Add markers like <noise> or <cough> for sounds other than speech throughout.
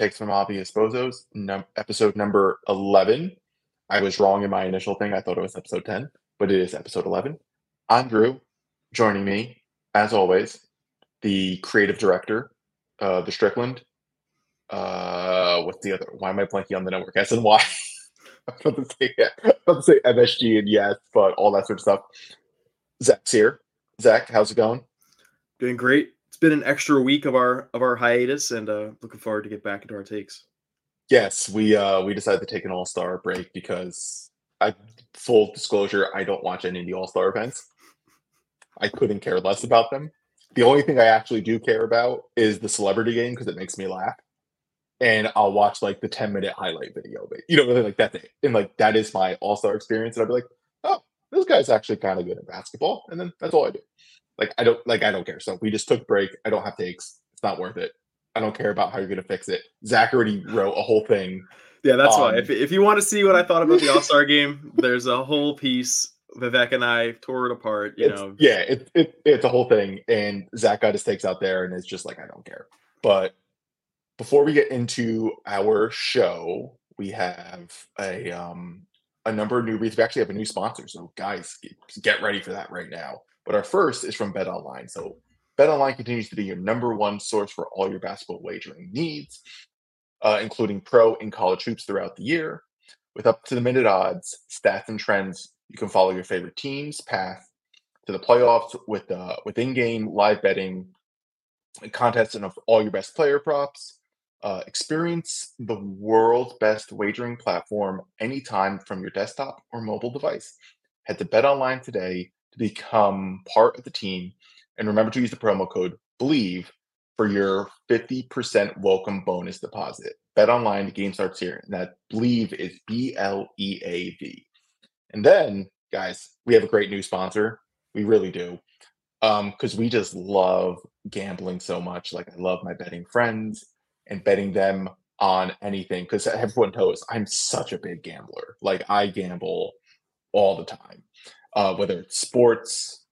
Takes from Obvious Bozos, num- episode number 11. I was wrong in my initial thing. I thought it was episode 10, but it is episode 11. I'm Drew. Joining me, as always, the creative director, uh, the Strickland. Uh, what's the other? Why am I blanking on the network? S and Y. <laughs> I was about to say, yeah, I was about to say MSG and yes, but all that sort of stuff. Zach's here. Zach, how's it going? Doing great. Been an extra week of our of our hiatus, and uh, looking forward to get back into our takes. Yes, we uh we decided to take an all-star break because I full disclosure, I don't watch any of the all-star events. I couldn't care less about them. The only thing I actually do care about is the celebrity game because it makes me laugh. And I'll watch like the 10 minute highlight video of it. You know, really like that it. And like that is my all-star experience. And I'll be like, oh, this guy's actually kind of good at basketball. And then that's all I do. Like I don't like I don't care. So we just took a break. I don't have takes. It's not worth it. I don't care about how you're gonna fix it. Zach already wrote a whole thing. Yeah, that's why. Um, If, if you want to see what I thought about the <laughs> All Star game, there's a whole piece. Vivek and I tore it apart. You know, yeah, it, it it's a whole thing. And Zach got his takes out there and it's just like I don't care. But before we get into our show, we have a um a number of new newbies. We actually have a new sponsor. So guys, get, get ready for that right now. But our first is from Bet Online. So Bet Online continues to be your number one source for all your basketball wagering needs, uh, including pro and college hoops throughout the year. With up to the minute odds, stats, and trends, you can follow your favorite team's path to the playoffs with uh, with in-game live betting, contests, and of all your best player props. Uh, experience the world's best wagering platform anytime from your desktop or mobile device. Head to Bet Online today to become part of the team, and remember to use the promo code BLEAV for your 50% welcome bonus deposit. Bet Online, the game starts here, and that BLEAV is B L E A V. And then, guys, we have a great new sponsor. We really do. Um, because we just love gambling so much. Like I love my betting friends and betting them on anything. Because everyone knows I'm such a big gambler. Like I gamble all the time. Uh, whether it's sports,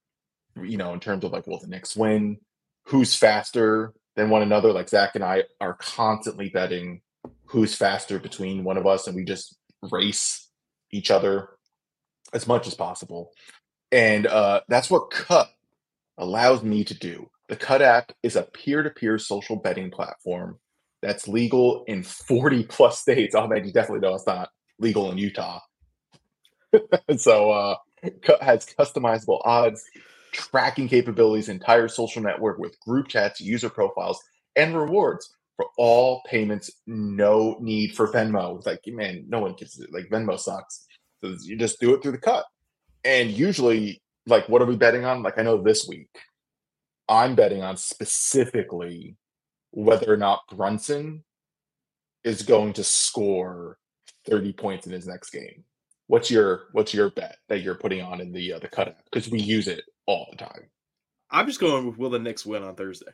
you know, in terms of like, will the Knicks win? Who's faster than one another? Like Zach and I are constantly betting who's faster between one of us, and we just race each other as much as possible. And uh, that's what Cut allows me to do. The Cut app is a peer to peer social betting platform that's legal in 40 plus states. Oh, man, you definitely know it's not legal in Utah. <laughs> so, uh, has customizable odds, tracking capabilities, entire social network with group chats, user profiles, and rewards for all payments. No need for Venmo. Like, man, no one gives it. Like, Venmo sucks. So you just do it through the cut. And usually, like, what are we betting on? Like, I know this week, I'm betting on specifically whether or not Brunson is going to score 30 points in his next game. What's your what's your bet that you're putting on in the uh, the cut because we use it all the time. I'm just going with will the Knicks win on Thursday.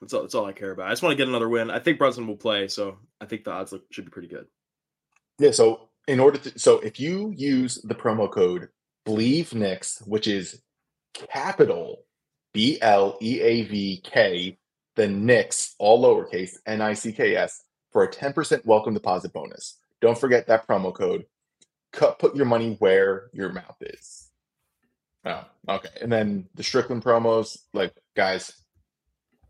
That's all. That's all I care about. I just want to get another win. I think Brunson will play, so I think the odds look should be pretty good. Yeah, so in order to so if you use the promo code Believe Knicks, which is capital B L E A V K, the Knicks, all lowercase N I C K S, for a 10% welcome deposit bonus. Don't forget that promo code. Cut put your money where your mouth is. Oh, okay. And then the Strickland promos, like guys,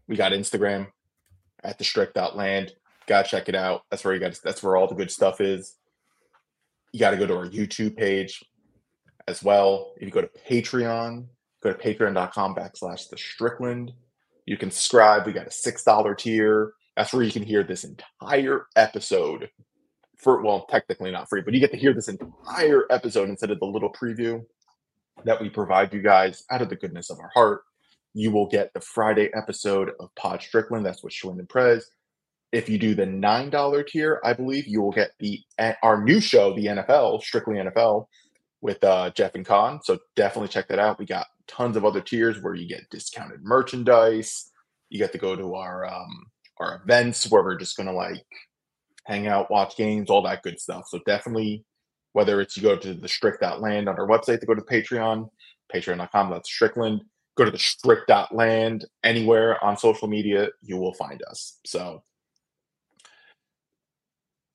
we got Instagram at the strict.land. Gotta check it out. That's where you got that's where all the good stuff is. You gotta go to our YouTube page as well. If you go to Patreon, go to patreon.com backslash the Strickland. You can subscribe. We got a six dollar tier. That's where you can hear this entire episode for well, technically not free, but you get to hear this entire episode instead of the little preview. that we provide you guys out of the goodness of our heart. You will get the Friday episode of Pod Strickland. That's with Schwinn and Prez. If you do the nine dollar tier, I believe you will get the our new show, the NFL Strictly NFL, with uh, Jeff and Con. So definitely check that out. We got tons of other tiers where you get discounted merchandise. You get to go to our um, our events where we're just gonna like hang out, watch games, all that good stuff. So definitely, whether it's you go to the strict.land on our website to go to Patreon, patreon.com, that's Strickland. Go to the strict.land anywhere on social media, you will find us. So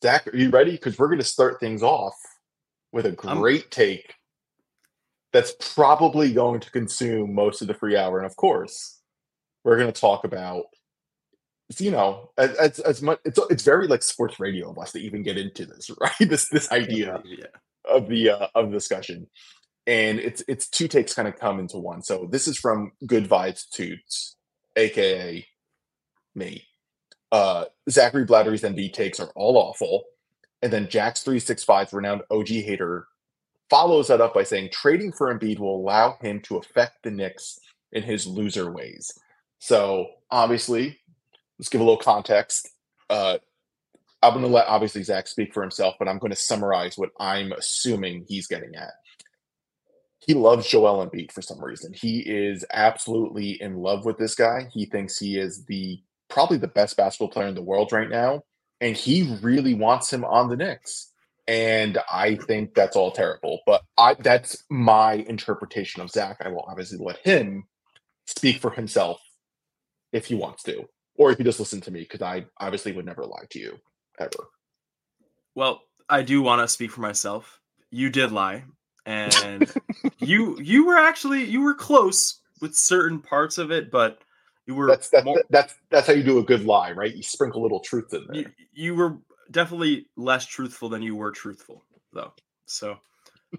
Zach, are you ready? Because we're going to start things off with a great I'm... take that's probably going to consume most of the free hour. And of course, we're going to talk about, you know, as, as, much, it's, it's very like sports radio of us to even get into this, <laughs> right? This, this idea yeah. of the, uh, of the discussion. And it's, it's two takes kind of come into one. So this is from Good Vibes Toots, AKA me uh, Zachary Blattery's Embiid takes are all awful. And then Jack's 365's renowned OG hater follows that up by saying trading for Embiid will allow him to affect the Knicks in his loser ways. So obviously, let's give a little context. Uh, I'm going to let obviously Zach speak for himself, but I'm going to summarize what I'm assuming he's getting at. He loves Joel Embiid for some reason. He is absolutely in love with this guy. He thinks he is the probably the best basketball player in the world right now, and he really wants him on the Knicks. And I think that's all terrible. But I that's my interpretation of Zach. I will obviously let him speak for himself if he wants to, or if you just listen to me, because I obviously would never lie to you ever. Well, I do want to speak for myself. You did lie, and <laughs> you you were actually you were close with certain parts of it, but you were that's that's, more, that's that's how you do a good lie, right? You sprinkle a little truth in there. You, you were definitely less truthful than you were truthful, though. So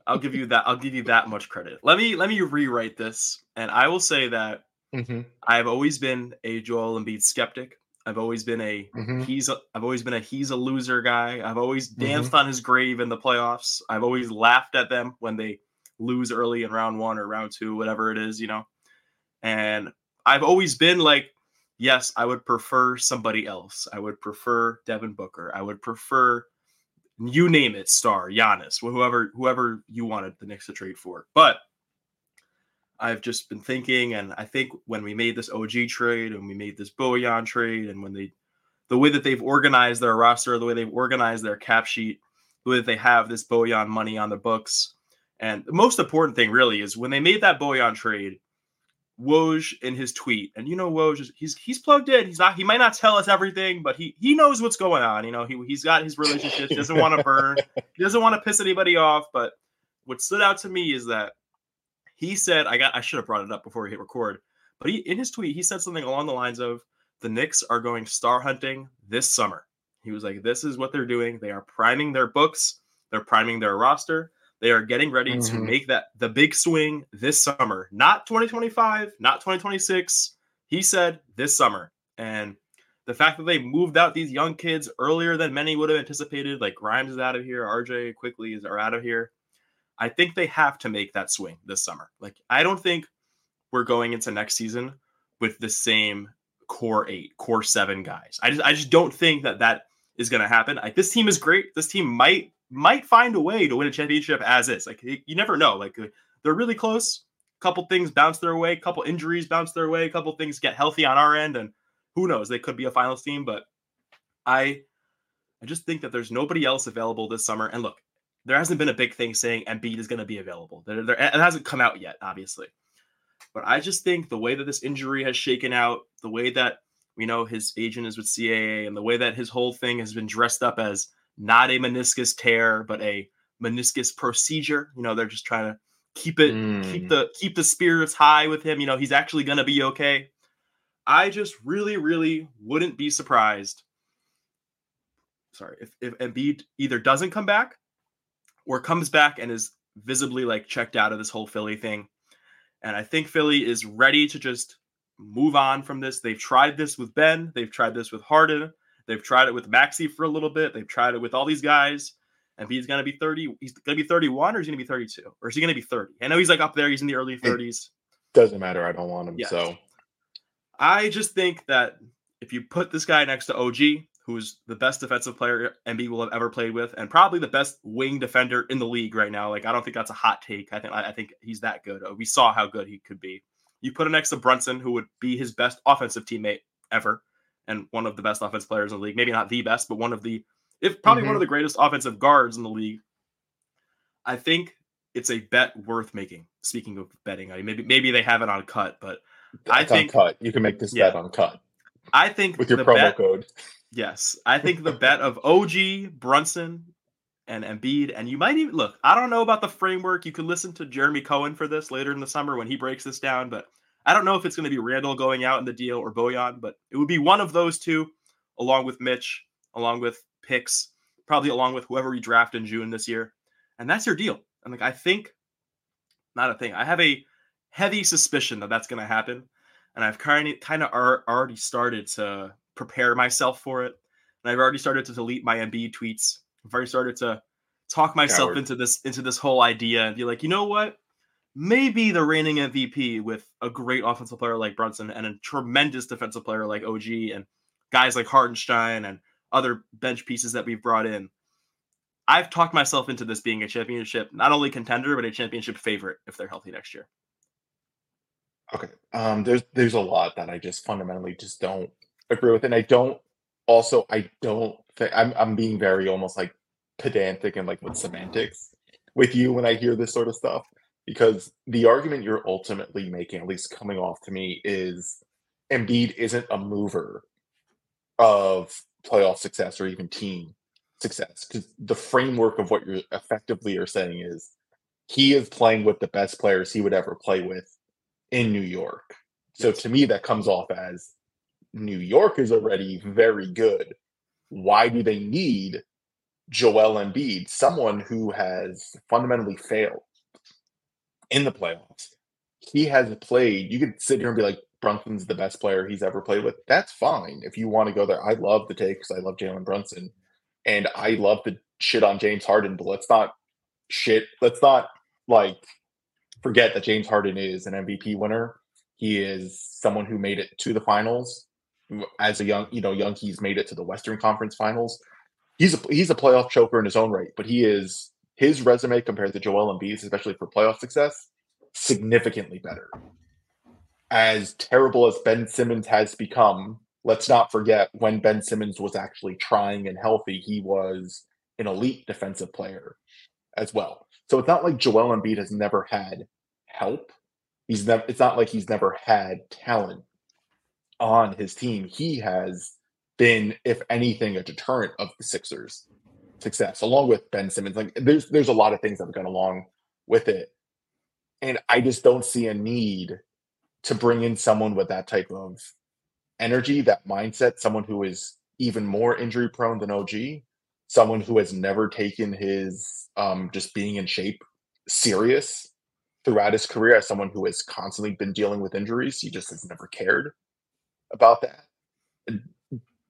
I'll give you that. I'll give you that much credit. Let me let me rewrite this, and I will say that mm-hmm. I've always been a Joel Embiid skeptic. I've always been a mm-hmm. he's a, I've always been a he's a loser guy. I've always mm-hmm. danced mm-hmm. on his grave in the playoffs. I've always laughed at them when they lose early in round one or round two, whatever it is, you know. And I've always been like, yes, I would prefer somebody else. I would prefer Devin Booker. I would prefer you name it, star Giannis, whoever whoever you wanted the Knicks to trade for. But I've just been thinking, and I think when we made this OG trade and we made this Bojan trade, and when they the way that they've organized their roster, the way they've organized their cap sheet, the way that they have this Bojan money on the books. And the most important thing really is when they made that Bojan trade, Woj in his tweet, and you know Woj he's he's plugged in. He's not he might not tell us everything, but he he knows what's going on. You know he he's got his relationships. He doesn't want to burn. <laughs> He doesn't want to piss anybody off. But what stood out to me is that he said I got I should have brought it up before we hit record, but he in his tweet he said something along the lines of the Knicks are going star hunting this summer. He was like, this is what they're doing. They are priming their books. They're priming their roster. They are getting ready mm-hmm. to make that the big swing this summer, not 2025, not 2026. He said this summer. And the fact that they moved out these young kids earlier than many would have anticipated, like Grimes is out of here, RJ Quickley is are out of here. I think they have to make that swing this summer. Like I don't think we're going into next season with the same core eight, core seven guys. I just I just don't think that that is going to happen. Like this team is great. This team might might find a way to win a championship as is. Like you never know. Like they're really close. A couple things bounce their way, a couple injuries bounce their way, a couple things get healthy on our end, and who knows? They could be a finals team. But I, I just think that there's nobody else available this summer. And look, there hasn't been a big thing saying Embiid is going to be available. There, there, it hasn't come out yet, obviously. But I just think the way that this injury has shaken out, the way that we know his agent is with CAA, and the way that his whole thing has been dressed up as not a meniscus tear, but a meniscus procedure. You know, they're just trying to keep it, mm. keep the keep the spirits high with him. You know, he's actually gonna be okay. I just really, really wouldn't be surprised. Sorry, if if Embiid either doesn't come back or comes back and is visibly like checked out of this whole Philly thing. And I think Philly is ready to just move on from this. They've tried this with Ben, they've tried this with Harden. They've tried it with Maxey for a little bit. They've tried it with all these guys, And he's gonna be 30. He's gonna be 31 or he's gonna be 32? Or is he gonna be 30? I know he's like up there, he's in the early 30s. Doesn't matter. I don't want him. Yeah. So I just think that if you put this guy next to OG, who's the best defensive player Embiid will have ever played with, and probably the best wing defender in the league right now. Like I don't think that's a hot take. I think I think he's that good. We saw how good he could be. You put him next to Brunson, who would be his best offensive teammate ever, and one of the best offensive players in the league. Maybe not the best, but one of the, if probably one of mm-hmm. the greatest offensive guards in the league. I think it's a bet worth making. Speaking of betting, I mean, maybe maybe they have it on cut, but I it's on think cut. You can make this Yeah. bet on cut I think with your the promo bet, code. Yes, I think the bet of OG Brunson and Embiid, and you might even look. I don't know about the framework. You could listen to Jeremy Cohen for this later in the summer when he breaks this down, but I don't know if it's going to be Randle going out in the deal or Bojan, but it would be one of those two, along with Mitch, along with picks, probably along with whoever we draft in June this year, and that's your deal. And like I think, not a thing. I have a heavy suspicion that that's going to happen, and I've kind of kind of already started to prepare myself for it. And I've already started to delete my Embiid tweets. I've already started to talk myself Coward. into this into this whole idea and be like, you know what? Maybe the reigning MVP with a great offensive player like Brunson and a tremendous defensive player like OG and guys like Hartenstein and other bench pieces that we've brought in. I've talked myself into this being a championship, not only contender, but a championship favorite if they're healthy next year. Okay. Um, there's there's a lot that I just fundamentally just don't agree with, and I don't. Also, I don't think I'm I'm being very almost like pedantic and like with semantics with you when I hear this sort of stuff because the argument you're ultimately making, at least coming off to me, is Embiid isn't a mover of playoff success or even team success because the framework of what you're effectively are saying is he is playing with the best players he would ever play with in New York. So to me, that comes off as New York is already very good. Why do they need Joel Embiid, someone who has fundamentally failed in the playoffs? He has played. You could sit here and be like, Brunson's the best player he's ever played with. That's fine if you want to go there. I love the takes. I love Jalen Brunson, and I love the shit on James Harden. But let's not shit. Let's not like forget that James Harden is an MVP winner. He is someone who made it to the finals as a young, you know, young. He's made it to the Western Conference Finals. He's a he's a playoff choker in his own right, but he is his resume compared to Joel Embiid's, especially for playoff success, significantly better. As terrible as Ben Simmons has become, let's not forget when Ben Simmons was actually trying and healthy, he was an elite defensive player as well. So it's not like Joel Embiid has never had help. He's never. It's not like he's never had talent on his team. He has been, if anything, a deterrent of the Sixers' success, along with Ben Simmons. Like there's there's a lot of things that have gone along with it, and I just don't see a need to bring in someone with that type of energy, that mindset, someone who is even more injury prone than OG, someone who has never taken his um, just being in shape serious throughout his career as someone who has constantly been dealing with injuries. He just has never cared about that.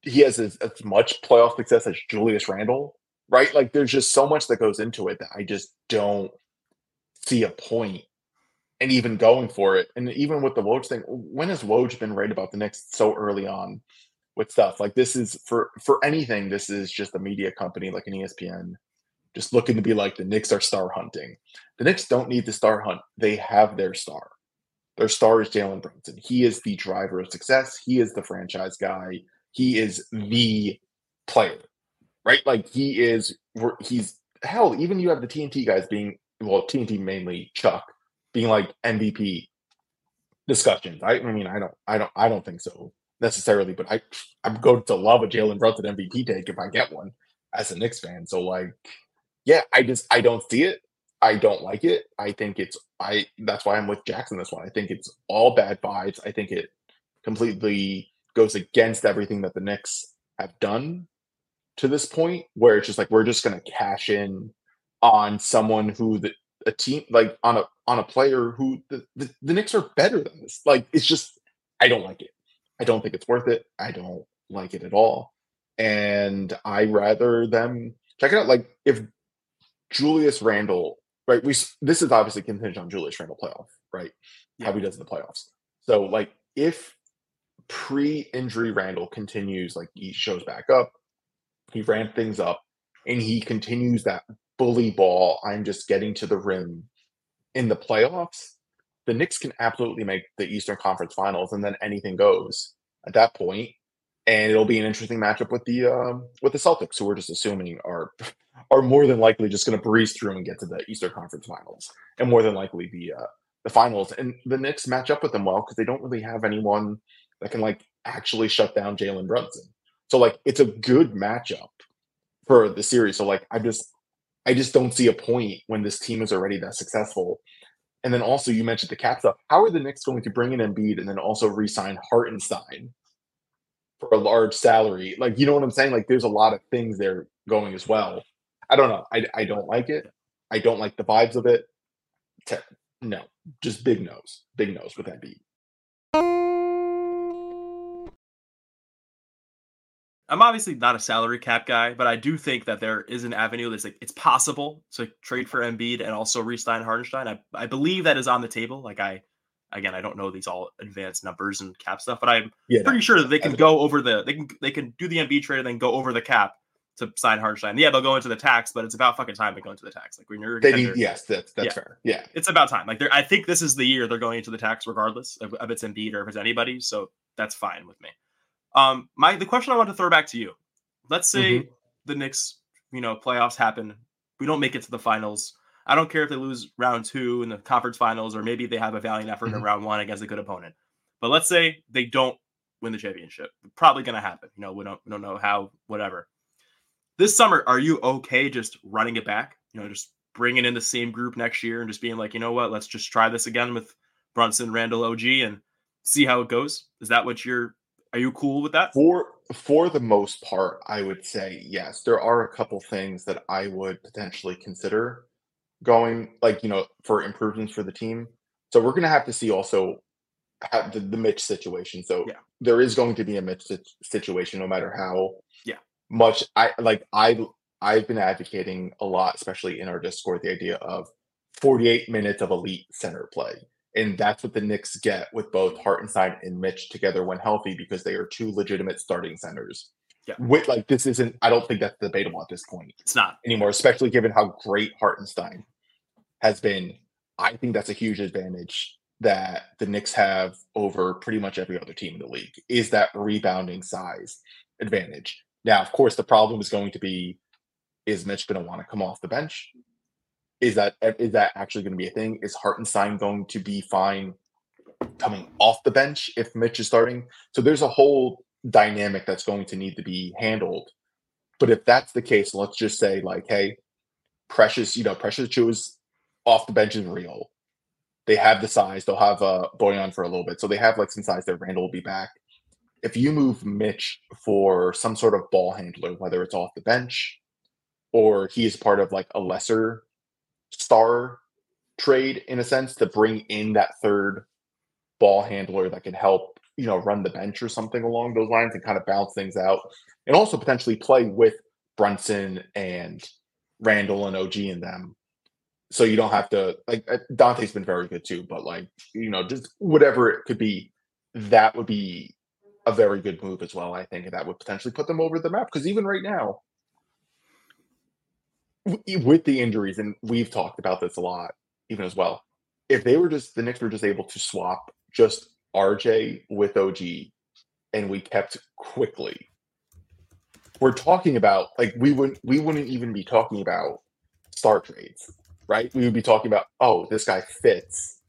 He has as, as much playoff success as Julius Randle, right? Like there's just so much that goes into it that I just don't see a point and even going for it. And even with the Woj thing, when has Woj been right about the Knicks so early on with stuff? Like this is for for anything, this is just a media company like an ESPN just looking to be like the Knicks are star hunting. The Knicks don't need the star hunt. They have their star. Their star is Jalen Brunson. He is the driver of success. He is the franchise guy. He is the player, right? Like he is. He's hell. Even you have the TNT guys being well, TNT mainly Chuck being like MVP discussions. I, I mean, I don't, I don't, I don't think so necessarily, but I, I'm going to love a Jalen Brunson MVP take if I get one as a Knicks fan. So like, yeah, I just, I don't see it. I don't like it. I think it's, I, that's why I'm with Jackson this one. I think it's all bad vibes. I think it completely goes against everything that the Knicks have done to this point, where it's just like, we're just going to cash in on someone who the, a team like on a on a player who the, the, the Knicks are better than this. Like it's just I don't like it. I don't think it's worth it. I don't like it at all. And I rather them check it out. Like if Julius Randle, right? We this is obviously contingent on Julius Randle playoff, right? Yeah. How he does in the playoffs. So like if pre-injury Randle continues, like he shows back up, he ramped things up, and he continues that bully ball. I'm just getting to the rim in the playoffs. The Knicks can absolutely make the Eastern Conference Finals, and then anything goes at that point. And it'll be an interesting matchup with the uh, with the Celtics, who we're just assuming are <laughs> are more than likely just going to breeze through and get to the Eastern Conference Finals, and more than likely the uh, the finals. And the Knicks match up with them well because they don't really have anyone that can like actually shut down Jalen Brunson. So like it's a good matchup for the series. So like I just I just don't see a point when this team is already that successful. And then also you mentioned the cap stuff. How are the Knicks going to bring in Embiid and then also re-sign Hartenstein for a large salary? Like you know what I'm saying? Like there's a lot of things there going as well. I don't know. I I don't like it. I don't like the vibes of it. No, just big nose, big nose with that I'm obviously not a salary cap guy, but I do think that there is an avenue that's like it's possible to trade for Embiid and also re-sign Hartenstein. I, I believe that is on the table. Like I again, I don't know these all advanced numbers and cap stuff, but I'm yeah, pretty no, sure that they can go over the they can they can do the Embiid trade and then go over the cap to sign Hartenstein. Yeah, they'll go into the tax, but it's about fucking time to go into the tax. Like when you're they need, yes, that's that's yeah. fair. Yeah, it's about time. Like I think this is the year they're going into the tax, regardless of, if it's Embiid or if it's anybody. So that's fine with me. Um, my the question I want to throw back to you. Let's say mm-hmm. the Knicks, you know, playoffs happen. We don't make it to the finals. I don't care if they lose round two in the conference finals, or maybe they have a valiant effort mm-hmm. in round one against a good opponent. But let's say they don't win the championship. Probably going to happen. You know, we don't we don't know how. Whatever this summer, are you okay just running it back? You know, just bringing in the same group next year and just being like, you know what, let's just try this again with Brunson, Randle, OG, and see how it goes. Is that what you're? Are you cool with that? For for the most part, I would say yes. There are a couple things that I would potentially consider going, like you know, for improvements for the team. So we're going to have to see also the, the Mitch situation. So yeah. there is going to be a Mitch situation, no matter how yeah much I like I I've been advocating a lot, especially in our Discord, the idea of 48 minutes of elite center play. And that's what the Knicks get with both Hartenstein and Mitch together when healthy because they are two legitimate starting centers. Yeah. With like this isn't I don't think that's debatable at this point. It's not anymore, especially given how great Hartenstein has been. I think that's a huge advantage that the Knicks have over pretty much every other team in the league is that rebounding size advantage. Now, of course, the problem is going to be: is Mitch going to want to come off the bench? Is that is that actually going to be a thing? Is Hartenstein going to be fine coming off the bench if Mitch is starting? So there's a whole dynamic that's going to need to be handled. But if that's the case, let's just say like, hey, Precious, you know, Precious Achiuwa's off the bench is real. They have the size. They'll have uh, Bojan for a little bit, so they have like some size there. Randle will be back if you move Mitch for some sort of ball handler, whether it's off the bench or he is part of like a lesser star trade in a sense to bring in that third ball handler that can help, you know, run the bench or something along those lines and kind of balance things out and also potentially play with Brunson and Randle and OG in them. So you don't have to like Dante's been very good too, but like, you know, just whatever it could be, that would be a very good move as well. I think and that would potentially put them over the map because even right now, with the injuries, and we've talked about this a lot, even as well. If they were just the Knicks were just able to swap just RJ with OG, and we kept Quickley. we're talking about like we wouldn't we wouldn't even be talking about star trades, right? We would be talking about oh this guy fits.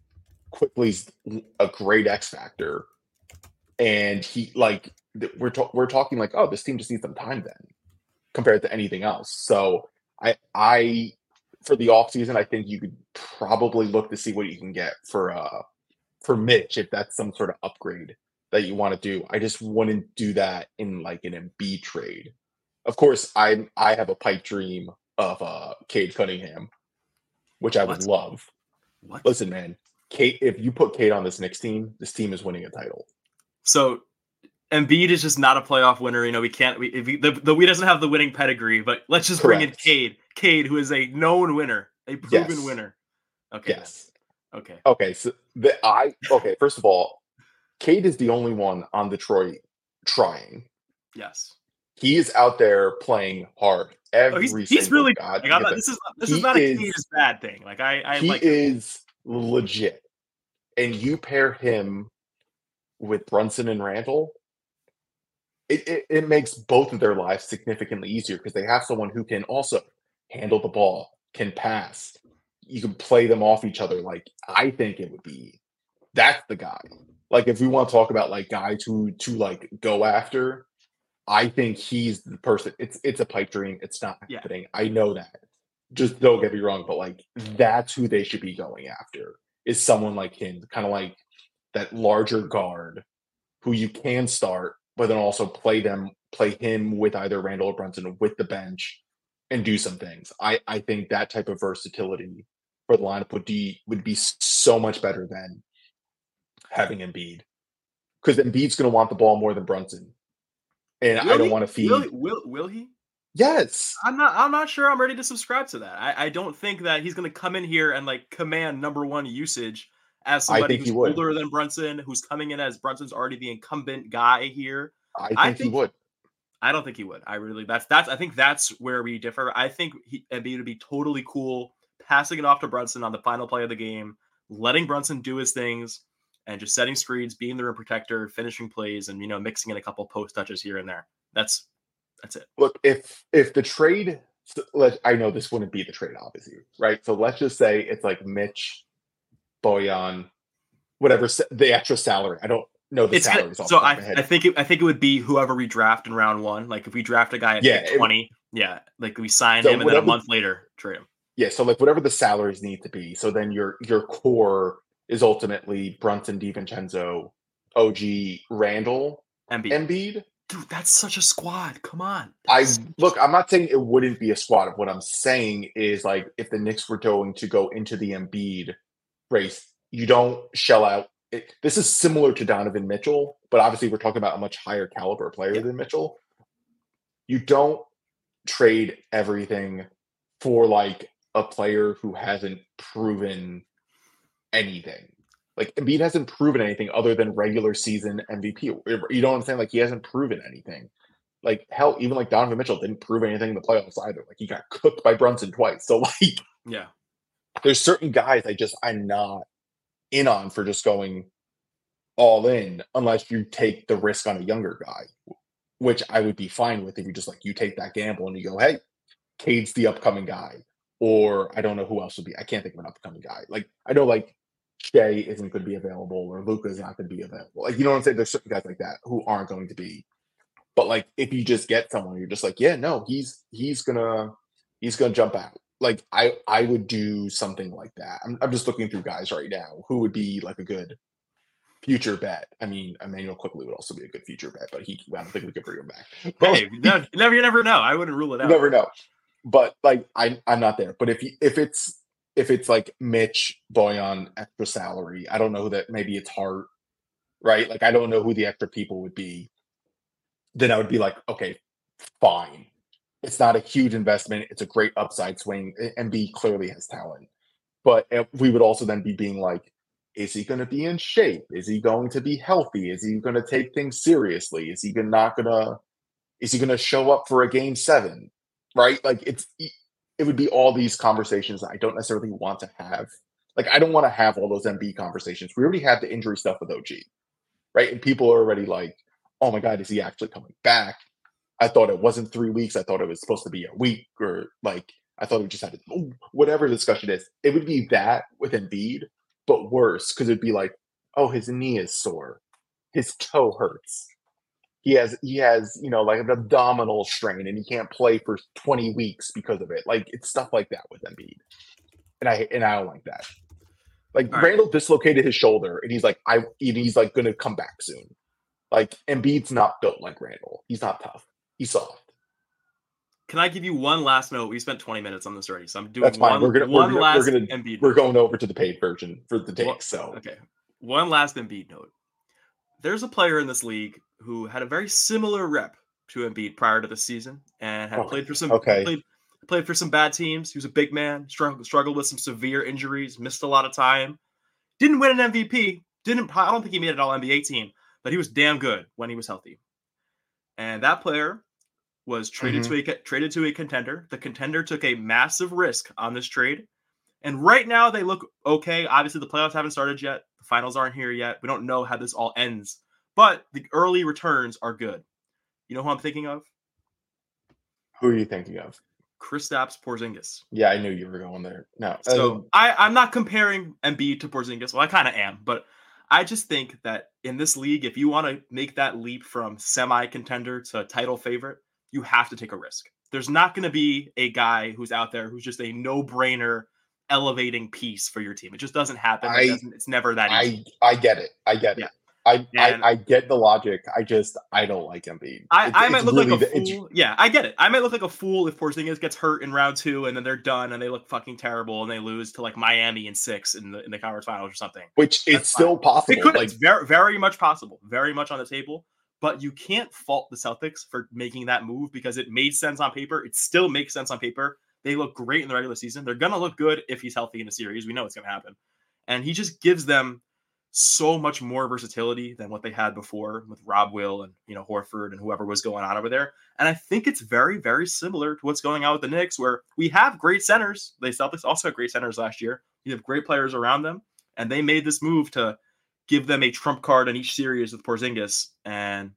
Quickley's a great X factor and he like we're we're talking like oh this team just needs some time then compared to anything else so i i for the off season i think you could probably look to see what you can get for uh for mitch if that's some sort of upgrade that you want to do i just wouldn't do that in like an Embiid trade of course i i have a pipe dream of uh cade cunningham which i would love what? listen man Cade, if you put Cade on this Knicks team, this team is winning a title. So Embiid is just not a playoff winner. You know, we can't. We if he, the the we doesn't have the winning pedigree, but let's just bring in Correct. Cade. Cade, who is a known winner, a proven Yes. winner. Okay. Yes. Okay. Okay. So the I okay. First of all, Cade is the only one on Detroit trying. Yes. He is out there playing hard every Oh, he's he's really. God. Like, not, this is this is not a is- Cade is bad thing. Like I I he like. him. is legit. And you pair him with Brunson and Randle, it, it, it makes both of their lives significantly easier because they have someone who can also handle the ball, can pass. You can play them off each other. Like I think it would be that's the guy. Like if we want to talk about like guys who to like go after, I think he's the person. It's it's a pipe dream. It's not Yeah. happening. I know that. Just don't get me wrong, but like that's who they should be going after is someone like him, kind of like that larger guard who you can start, but then also play them, play him with either Randle or Brunson with the bench and do some things. I I think that type of versatility for the lineup would be would be so much better than having Embiid because Embiid's going to want the ball more than Brunson, and I don't he? want to feed. Will, will will he? Yes, I'm not. I'm not sure. I'm ready to subscribe to that. I, I don't think that he's going to come in here and like command number one usage as I somebody think he who's would. older than Brunson, who's coming in as Brunson's already the incumbent guy here. I think, I he would. I don't think he would. I really. That's that's. I think that's where we differ. I think he, Embiid would be totally cool passing it off to Brunson on the final play of the game, letting Brunson do his things, and just setting screens, being the rim protector, finishing plays, and you know mixing in a couple post touches here and there. That's that's it. Look, if if the trade, let I know this wouldn't be the trade, obviously, right? So let's just say it's like Mitch, Bojan, whatever the extra salary. I don't know the It's gonna- salaries. so I, of my head. I think it, I think it would be whoever we draft in round one. Like if we draft a guy at Yeah, pick it- twenty, yeah, like we sign So him and then a month later trade him. yeah, so like whatever the salaries need to be. So then your your core is ultimately Brunson, DiVincenzo, OG, Randle, Embiid. Embiid. Dude, that's such a squad. Come on. I look, I'm not saying it wouldn't be a squad. What I'm saying is like if the Knicks were going to go into the Embiid race, you don't shell out. It, this is similar to Donovan Mitchell, but obviously we're talking about a much higher caliber player Yeah. than Mitchell. You don't trade everything for like a player who hasn't proven anything. Like Embiid hasn't proven anything other than regular season MVP. You know what I'm saying? Like he hasn't proven anything. Like hell, even like Donovan Mitchell didn't prove anything in the playoffs either. Like he got cooked by Brunson twice. So like yeah. There's certain guys I just I'm not in on for just going all in unless you take the risk on a younger guy, which I would be fine with if you just like you take that gamble and you go, hey, Cade's the upcoming guy. Or I don't know who else would be. I can't think of an upcoming guy. Like I know like Shai isn't going to be available or Luka's not going to be available. Like you know what I'm saying? There's certain guys like that who aren't going to be. But like if you just get someone, you're just like, yeah, no, he's he's gonna he's gonna jump out. Like I I would do something like that. I'm I'm just looking through guys right now who would be like a good future bet. I mean, Immanuel Quickley would also be a good future bet, but he I don't think we could bring him back. But Hey, no, never you never know. I wouldn't rule it out. never know. But like I I'm not there. But if you if it's if it's like Mitch Bojan extra salary, I don't know that maybe it's Hart, right? Like I don't know who the extra people would be. Then I would be like, okay, fine. It's not a huge investment. It's a great upside swing. And Embiid clearly has talent. But uh, we would also then be being like, is he going to be in shape? Is he going to be healthy? Is he going to take things seriously? Is he not going to? Is he going to show up for a game seven? Right? Like it's it would be all these conversations I don't necessarily want to have. Like I don't want to have all those Embiid conversations. We already have the injury stuff with OG, right? And people are already like, "Oh my god, is he actually coming back?" I thought it wasn't three weeks. I thought it was supposed to be a week, or like I thought we just had to, oh, whatever the discussion is. It would be that with Embiid, but worse because it'd be like, "Oh, his knee is sore, his toe hurts." He has he has you know like an abdominal strain and he can't play for 20 weeks because of it. Like it's stuff like that with Embiid, and I and I don't like that. Like All right. Randle dislocated his shoulder and he's like I and he's like going to come back soon. Like Embiid's not built like Randle. He's not tough. He's soft. Can I give you one last note? We spent 20 minutes on this already, so I'm doing That's fine. one, We're gonna- we're one gonna- we're gonna- We're going over to the paid version for the take. So Okay. One last Embiid note. there's a player in this league who had a very similar rep to Embiid prior to the season and had Okay. played for some Okay. played, played for some bad teams. He was a big man, struggled struggled with some severe injuries, missed a lot of time. Didn't win an MVP. Didn't I don't think he made it all NBA team, but he was damn good when he was healthy. And that player was traded to a traded to a contender. The contender took a massive risk on this trade. And right now they look okay. Obviously the playoffs haven't started yet. The finals aren't here yet. We don't know how this all ends. But the early returns are good. You know who I'm thinking of? Who are you thinking of? Kristaps Porzingis. Yeah, I knew you were going there. No. So um, I, I'm not comparing Embiid to Porzingis. Well, I kind of am, but I just think that in this league, if you want to make that leap from semi-contender to title favorite, you have to take a risk. There's not going to be a guy who's out there who's just a no-brainer elevating piece for your team. It just doesn't happen. It doesn't- it's never that easy. I I get it. I get it. I, I I get the logic. I just I don't like Embiid. I, I might look really like a fool. Yeah, I get it. I might look like a fool if Porzingis gets hurt in round two and then they're done and they look fucking terrible and they lose to like Miami in six in the in the conference finals or something. which That's it's still possible. It could. Like it's very, very much possible. Very much on the table. But you can't fault the Celtics for making that move because it made sense on paper. It still makes sense on paper. They look great in the regular season. They're gonna look good if he's healthy in the series. We know it's gonna happen. And he just gives them so much more versatility than what they had before with Rob Will and you know Horford and whoever was going on over there. And I think it's very, very similar to what's going on with the Knicks, where we have great centers. The Celtics also had great centers last year. You have great players around them, and they made this move to give them a trump card in each series with Porzingis. And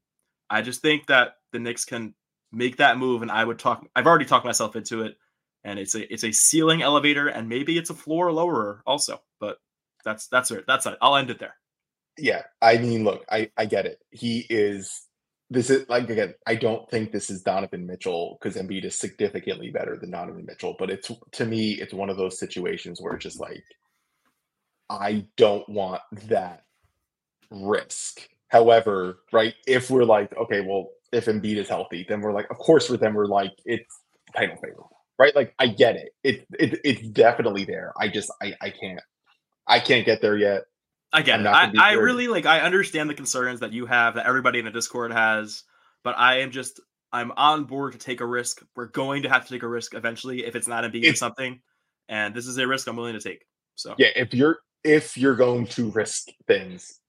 I just think that the Knicks can make that move. And I would talk. I've already talked myself into it, and it's a it's a ceiling elevator, and maybe it's a floor lowerer also. But that's that's it. That's it. I'll end it there. yeah, I mean, look, I I get it. He is. This is like again. I don't think this is Donovan Mitchell because Embiid is significantly better than Donovan Mitchell. But it's to me, it's one of those situations where it's just like, I don't want that risk. However, right, if we're like, okay, well, if Embiid is healthy, then we're like, of course, with them, we're like, it's title favorite, right? Like, I get it. It, it it's definitely there. I just, I, I can't, I can't get there yet. I get it. I, I really like. I understand the concerns that you have, that everybody in the Discord has, but I am just. I'm on board to take a risk. We're going to have to take a risk eventually if it's not a being It's- something, and this is a risk I'm willing to take. So Yeah, if you're if you're going to risk things,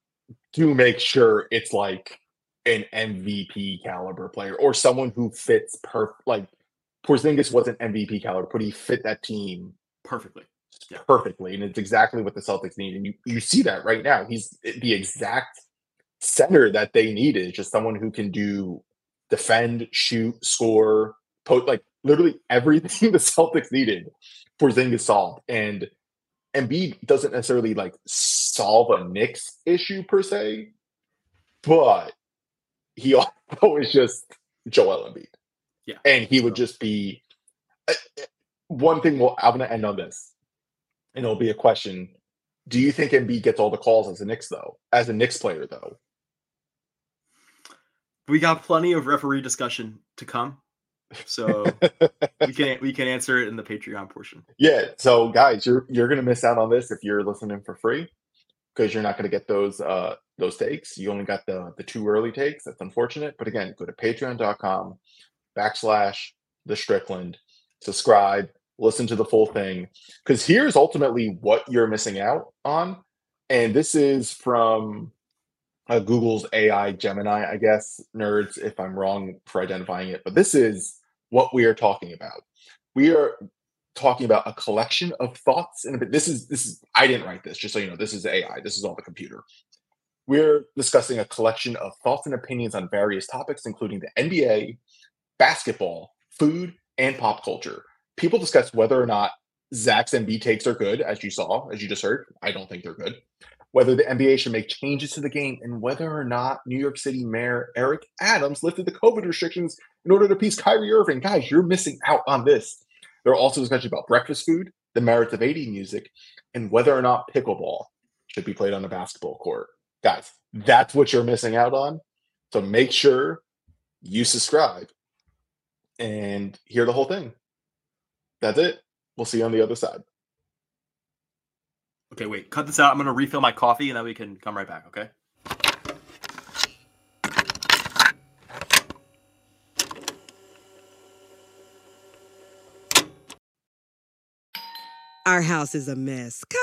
do make sure it's like an MVP caliber player or someone who fits per like Porzingis wasn't MVP caliber, but he fit that team perfectly. Yeah. perfectly, and it's exactly what the Celtics need. And you, you see that right now. He's the exact center that they needed, just someone who can do defend, shoot, score, po- like literally everything <laughs> the Celtics needed. Porzingis solved, and Embiid doesn't necessarily like solve a Knicks issue per se, but he <laughs> also is just Joel Embiid. Yeah. and he would just be uh, uh, one thing. Well, I'm gonna end on this, and it'll be a question. Do you think Embiid gets all the calls as a Knicks though? As a Knicks player though? We got plenty of referee discussion to come, so we can <laughs> we can answer it in the Patreon portion. Yeah. So guys, you're you're gonna miss out on this if you're listening for free because you're not gonna get those uh those takes. You only got the the two early takes. That's unfortunate. But again, go to patreon.com backslash the Strickland, subscribe, listen to the full thing. Because here's ultimately what you're missing out on. And this is from uh, Google's AI Gemini, I guess, nerds, if I'm wrong for identifying it. But this is what we are talking about. We are talking about a collection of thoughts and this is this is I didn't write this just so you know this is AI this is all the computer. We're discussing a collection of thoughts and opinions on various topics including the NBA basketball food and pop culture. People discuss whether or not Zach's Embiid takes are good as you saw as you just heard. I don't think they're good whether the NBA should make changes to the game and whether or not New York City Mayor Eric Adams lifted the COVID restrictions in order to appease Kyrie Irving guys you're missing out on this there are also discussions about breakfast food, the merits of 80 music, and whether or not pickleball should be played on a basketball court. Guys, that's what you're missing out on. So make sure you subscribe and hear the whole thing. That's it. We'll see you on the other side. Okay, wait. Cut this out. I'm going to refill my coffee and then we can come right back, okay? Our house is a mess. Come